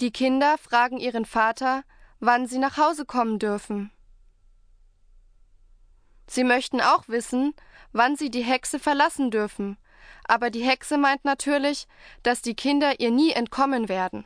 Die Kinder fragen ihren Vater, wann sie nach Hause kommen dürfen. Sie möchten auch wissen, wann sie die Hexe verlassen dürfen, aber die Hexe meint natürlich, dass die Kinder ihr nie entkommen werden.